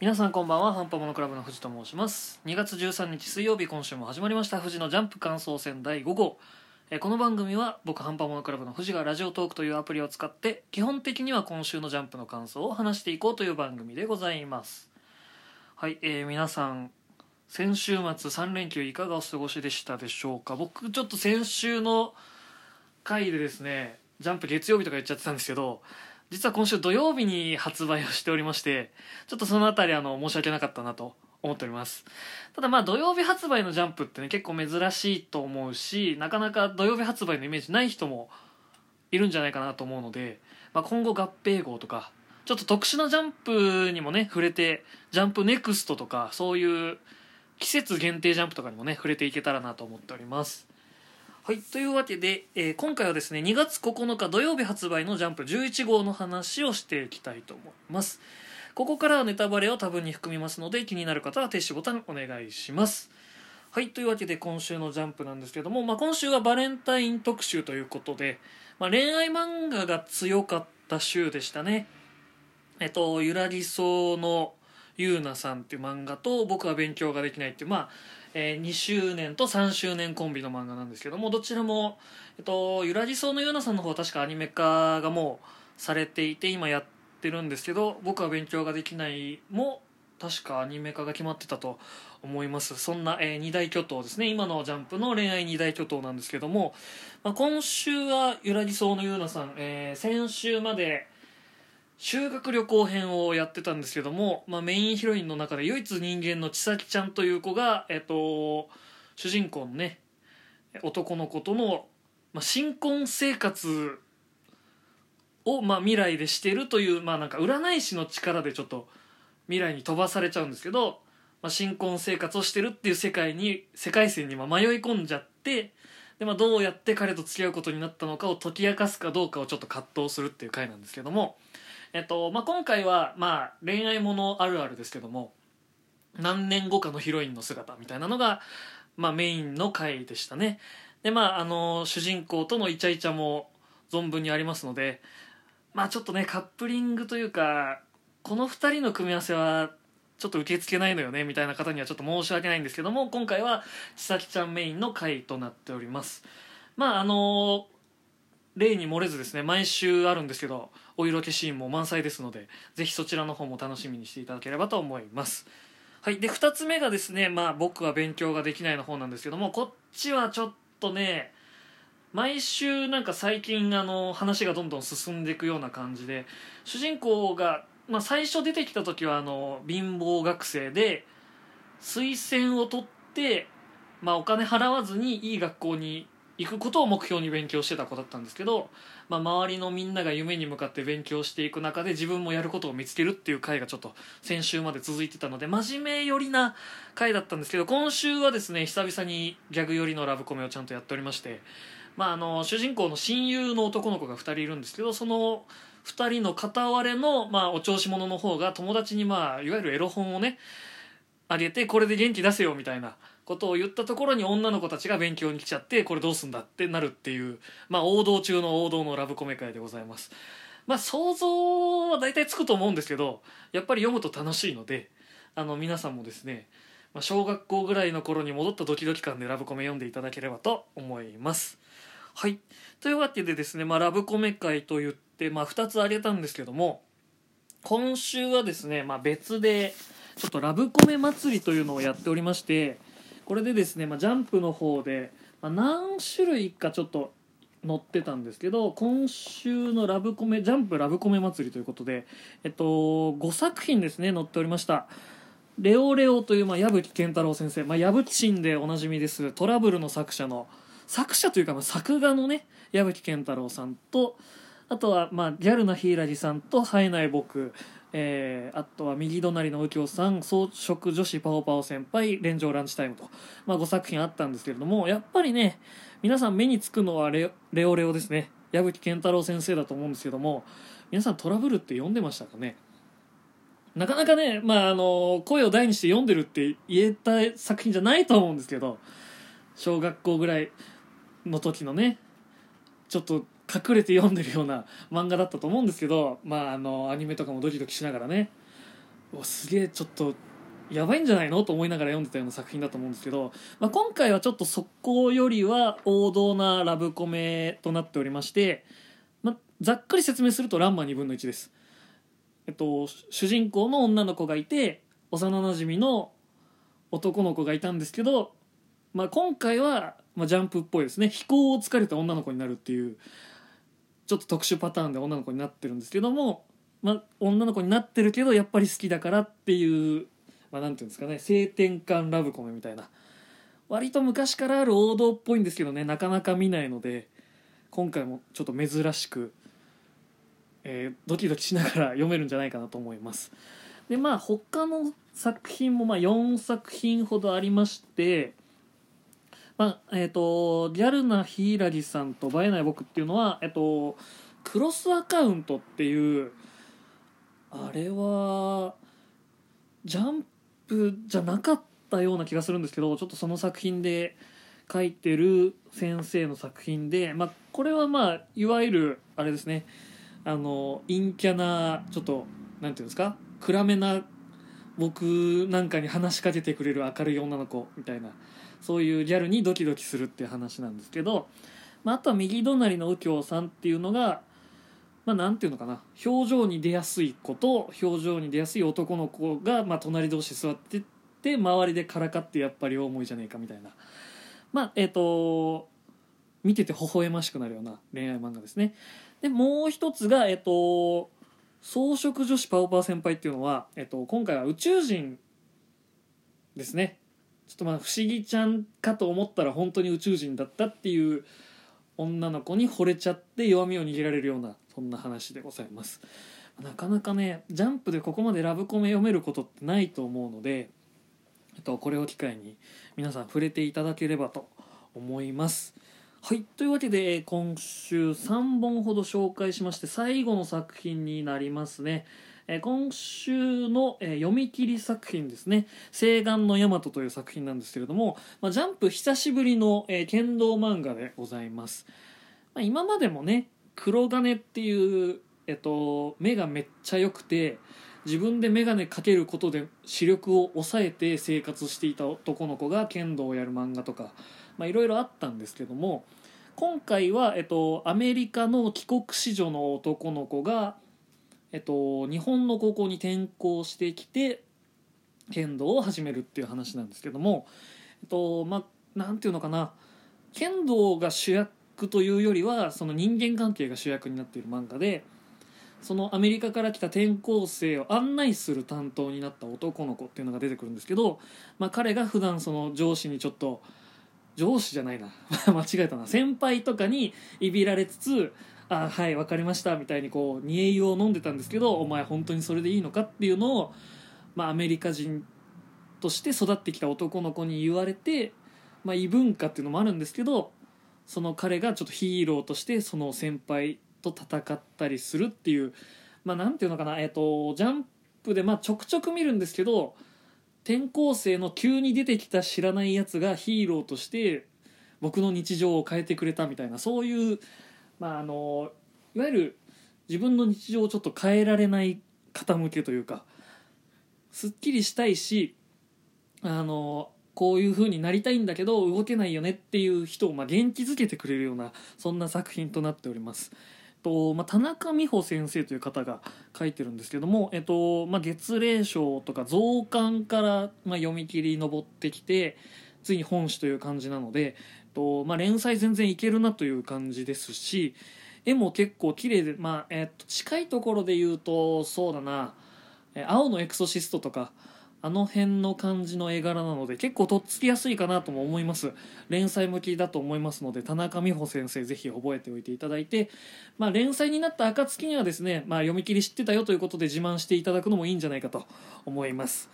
皆さんこんばんはハンパモノクラブの藤と申します。2月13日水曜日今週も始まりました藤のジャンプ感想戦第5号。えこの番組は僕ハンパモノクラブの藤がラジオトークというアプリを使って基本的には今週のジャンプの感想を話していこうという番組でございます。はい、えー皆さん先週末3連休いかがお過ごしでしたでしょうか？僕ちょっと先週の回でですねジャンプ月曜日とか言っちゃってたんですけど実は今週土曜日に発売をしておりましてちょっとそのあたりあの申し訳なかったなと思っております。ただまあ土曜日発売のジャンプってね結構珍しいと思うしなかなか土曜日発売のイメージない人もいるんじゃないかなと思うので、まあ、今後合併号とかちょっと特殊なジャンプにもね触れてジャンプネクストとかそういう季節限定ジャンプとかにもね触れていけたらなと思っております。はいというわけで、えー今回はですね2月9日土曜日発売のジャンプ11号の話をしていきたいと思います。ここからはネタバレを多分に含みますので気になる方は停止ボタンお願いします。はいというわけで今週のジャンプなんですけども、まあ、今週はバレンタイン特集ということで、まあ、恋愛漫画が強かった週でしたね。えっとゆらりそうのゆうなさんっていう漫画と僕は勉強ができないっていうまあ、えー2周年と3周年コンビの漫画なんですけどもどちらも、えっと、ゆらりそうのゆうなさんの方は確かアニメ化がもうされていて今やってるんですけど僕は勉強ができないも確かアニメ化が決まってたと思います。そんな、えー二大巨頭ですね。今のジャンプの恋愛二大巨頭なんですけども、まあ、今週はゆらりそうのゆうなさん、えー先週まで修学旅行編をやってたんですけども、まあ、メインヒロインの中で唯一人間の千咲ちゃんという子が、えっと、主人公のね男の子との、まあ、新婚生活を、まあ、未来でしてるという、まあ、なんか占い師の力でちょっと未来に飛ばされちゃうんですけど、まあ、新婚生活をしてるっていう世界に世界線にま迷い込んじゃってで、まあ、どうやって彼と付き合うことになったのかを解き明かすかどうかをちょっと葛藤するっていう回なんですけども、えっとまあ、今回は、まあ、恋愛ものあるあるですけども何年後かのヒロインの姿みたいなのが、まあ、メインの回でしたね。でまああの主人公とのイチャイチャも存分にありますのでまあちょっとねカップリングというかこの2人の組み合わせはちょっと受け付けないのよねみたいな方にはちょっと申し訳ないんですけども今回は千咲ちゃんメインの回となっております。まああの例に漏れずですね毎週あるんですけどお色気シーンも満載ですのでぜひそちらの方も楽しみにしていただければと思います。はいで2つ目がですねまあ僕は勉強ができないの方なんですけどもこっちはちょっとね毎週なんか最近あの話がどんどん進んでいくような感じで主人公が、まあ、最初出てきた時はあの貧乏学生で推薦を取って、まあ、お金払わずにいい学校に行くことを目標に勉強してた子だったんですけど、まあ、周りのみんなが夢に向かって勉強していく中で自分もやることを見つけるっていう回がちょっと先週まで続いてたので真面目寄りな回だったんですけど今週はですね久々にギャグ寄りのラブコメをちゃんとやっておりまして、まあ、あの主人公の親友の男の子が2人いるんですけどその2人の片割れの、まあ、お調子者の方が友達に、まあ、いわゆるエロ本をねあげてこれで元気出せよみたいなことを言ったところに女の子たちが勉強に来ちゃってこれどうすんだってなるっていう、まあ、王道中の王道のラブコメ会でございます。まあ想像は大体つくと思うんですけどやっぱり読むと楽しいのであの皆さんもですねまあ小学校ぐらいの頃に戻ったドキドキ感でラブコメ読んでいただければと思います。はい。というわけでですね、まあ、ラブコメ会と言って、まあ、2つ挙げたんですけども今週はですね、まあ、別でちょっとラブコメ祭りというのをやっておりましてこれでですね、まあ、ジャンプの方で、まあ、何種類かちょっと載ってたんですけど今週のラブコメジャンプラブコメ祭りということで、えっと、5作品ですね載っておりました。レオレオという、まあ、矢吹健太郎先生、まあ、矢吹神でおなじみですトラブルの作者の作者というか、まあ、作画のね矢吹健太郎さんとあとは、まあ、ギャルな柊さんと生えない僕、えーあとは右隣の右京さん装飾女子パオパオ先輩連城ランチタイムと、まあ、5作品あったんですけれどもやっぱりね皆さん目につくのはレオレオですね。矢吹健太郎先生だと思うんですけども皆さんトラブルって読んでましたかね？なかなかね、まあ、あの声を大にして読んでるって言えた作品じゃないと思うんですけど小学校ぐらいの時のねちょっと隠れて読んでるような漫画だったと思うんですけど、まあ、あのアニメとかもドキドキしながらねうわすげえちょっとやばいんじゃないのと思いながら読んでたような作品だと思うんですけど、まあ、今回はちょっとそこよりは王道なラブコメとなっておりまして、まあ、ざっくり説明すると「ランマ2」です。えっと、主人公の女の子がいて幼なじみの男の子がいたんですけど、まあ、今回は、まあ、ジャンプっぽいですね飛行を疲れた女の子になるっていうちょっと特殊パターンで女の子になってるんですけども、まあ、女の子になってるけどやっぱり好きだからっていう、まあ、ていうんですかね性転換ラブコメみたいな割と昔からある王道っぽいんですけどねなかなか見ないので今回もちょっと珍しく、えードキドキしながら読めるんじゃないかなと思います。でまあ他の作品もま4作品ほどありまして、まあえー、とギャルな柊さんと映えない僕っていうのは、えっと、クロスアカウントっていうあれはジャンプじゃなかったような気がするんですけどちょっとその作品で書いてる先生の作品で、まあ、これはまあいわゆるあれですねあの陰キャなちょっとなんていうんですか暗めな僕なんかに話しかけてくれる明るい女の子みたいなそういうギャルにドキドキするっていう話なんですけど、まあ、あとは右隣の右京さんっていうのが、まあ、なんていうのかな表情に出やすい子と表情に出やすい男の子が、まあ、隣同士座ってって周りでからかってやっぱり大思いじゃねえかみたいな。まあえっ、と見てて微笑ましくなるような恋愛漫画ですね。でもう一つがえっ、と草食女子パオパー先輩っていうのは、えっと、今回は宇宙人ですね。ちょっとまあ不思議ちゃんかと思ったら本当に宇宙人だったっていう女の子に惚れちゃって弱みを握られるようなそんな話でございます。なかなかねジャンプでここまでラブコメ読めることってないと思うので、えっと、これを機会に皆さん触れていただければと思います。はいというわけで今週3本ほど紹介しまして最後の作品になりますね。えー今週の、えー読み切り作品ですね「西岸の大和」という作品なんですけれども、まあ、ジャンプ久しぶりの、えー剣道漫画でございます、まあ、今までもね黒金っていう、えっと、目がめっちゃ良くて自分で眼鏡かけることで視力を抑えて生活していた男の子が剣道をやる漫画とかまあいろいろあったんですけども今回は、えっと、アメリカの帰国子女の男の子が、えっと、日本の高校に転校してきて剣道を始めるっていう話なんですけども、えっとまあ、なんていうのかな。剣道が主役というよりはその人間関係が主役になっている漫画でそのアメリカから来た転校生を案内する担当になった男の子っていうのが出てくるんですけど、まあ、彼が普段その上司にちょっと上司じゃないな。間違えたな。先輩とかにいびられつつ「あはい分かりました」みたいにこう煮え湯を飲んでたんですけど「お前本当にそれでいいのか?」っていうのを、まあ、アメリカ人として育ってきた男の子に言われて、まあ、異文化っていうのもあるんですけどその彼がちょっとヒーローとしてその先輩と戦ったりするっていうまあなんていうのかなえっ、とジャンプでまあちょくちょく見るんですけど転校生の急に出てきた知らないやつがヒーローとして僕の日常を変えてくれたみたいなそういうまああのいわゆる自分の日常をちょっと変えられない方向けというかすっきりしたいしあのこういう風になりたいんだけど動けないよねっていう人をまあ元気づけてくれるようなそんな作品となっております。とまあ、田中美穂先生という方が書いてるんですけども、えっとまあ、月齢賞とか増刊から、まあ、読み切り登ってきてついに本誌という感じなので、とまあ、連載全然いけるなという感じですし絵も結構綺麗で、まあえっと近いところで言うとそうだな「青のエクソシスト」とかあの辺の感じの絵柄なので結構とっつきやすいかなとも思います。連載向きだと思いますので田中美穂先生ぜひ覚えておいていただいて、まあ、連載になった暁にはですね、まあ、読み切り知ってたよということで自慢していただくのもいいんじゃないかと思います。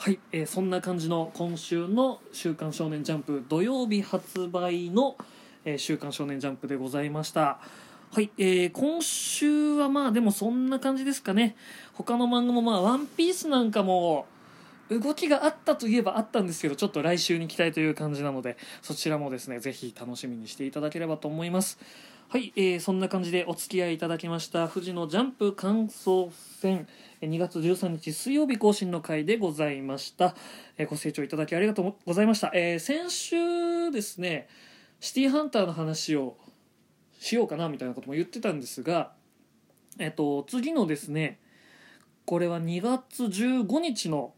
はい、えーそんな感じの今週の「週刊少年ジャンプ」土曜日発売の「えー週刊少年ジャンプ」でございました。はい、えー今週はまあでもそんな感じですかね。他の漫画もまあ「ワンピースなんかも動きがあったといえばあったんですけどちょっと来週に期待という感じなのでそちらもですねぜひ楽しみにしていただければと思います。はい、えーそんな感じでお付き合いいただきました富士のジャンプ感想戦。2月13日水曜日更新の回でございました、えーご清聴いただきありがとうございました、えー先週ですねシティーハンターの話をしようかなみたいなことも言ってたんですがえっと次のですねこれは2月15日の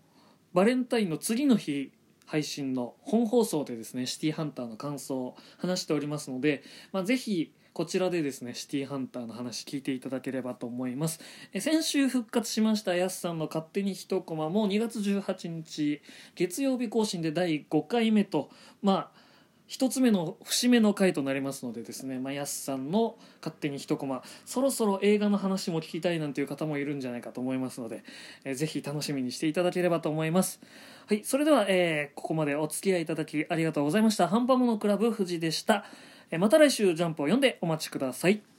バレンタインの次の日配信の本放送でですねシティーハンターの感想を話しておりますので、まあ、ぜひこちらでですねシティーハンターの話聞いていただければと思います。え先週復活しましたやすさんの勝手に一コマも2月18日月曜日更新で第5回目とまあ一つ目の節目の回となりますのでですね、まあ、やすさんの勝手に一コマそろそろ映画の話も聞きたいなんていう方もいるんじゃないかと思いますので、えーぜひ楽しみにしていただければと思います。はいそれでは、えーここまでお付き合いいただきありがとうございました。ハンパモノクラブ藤でした、また来週ジャンプを読んでお待ちください。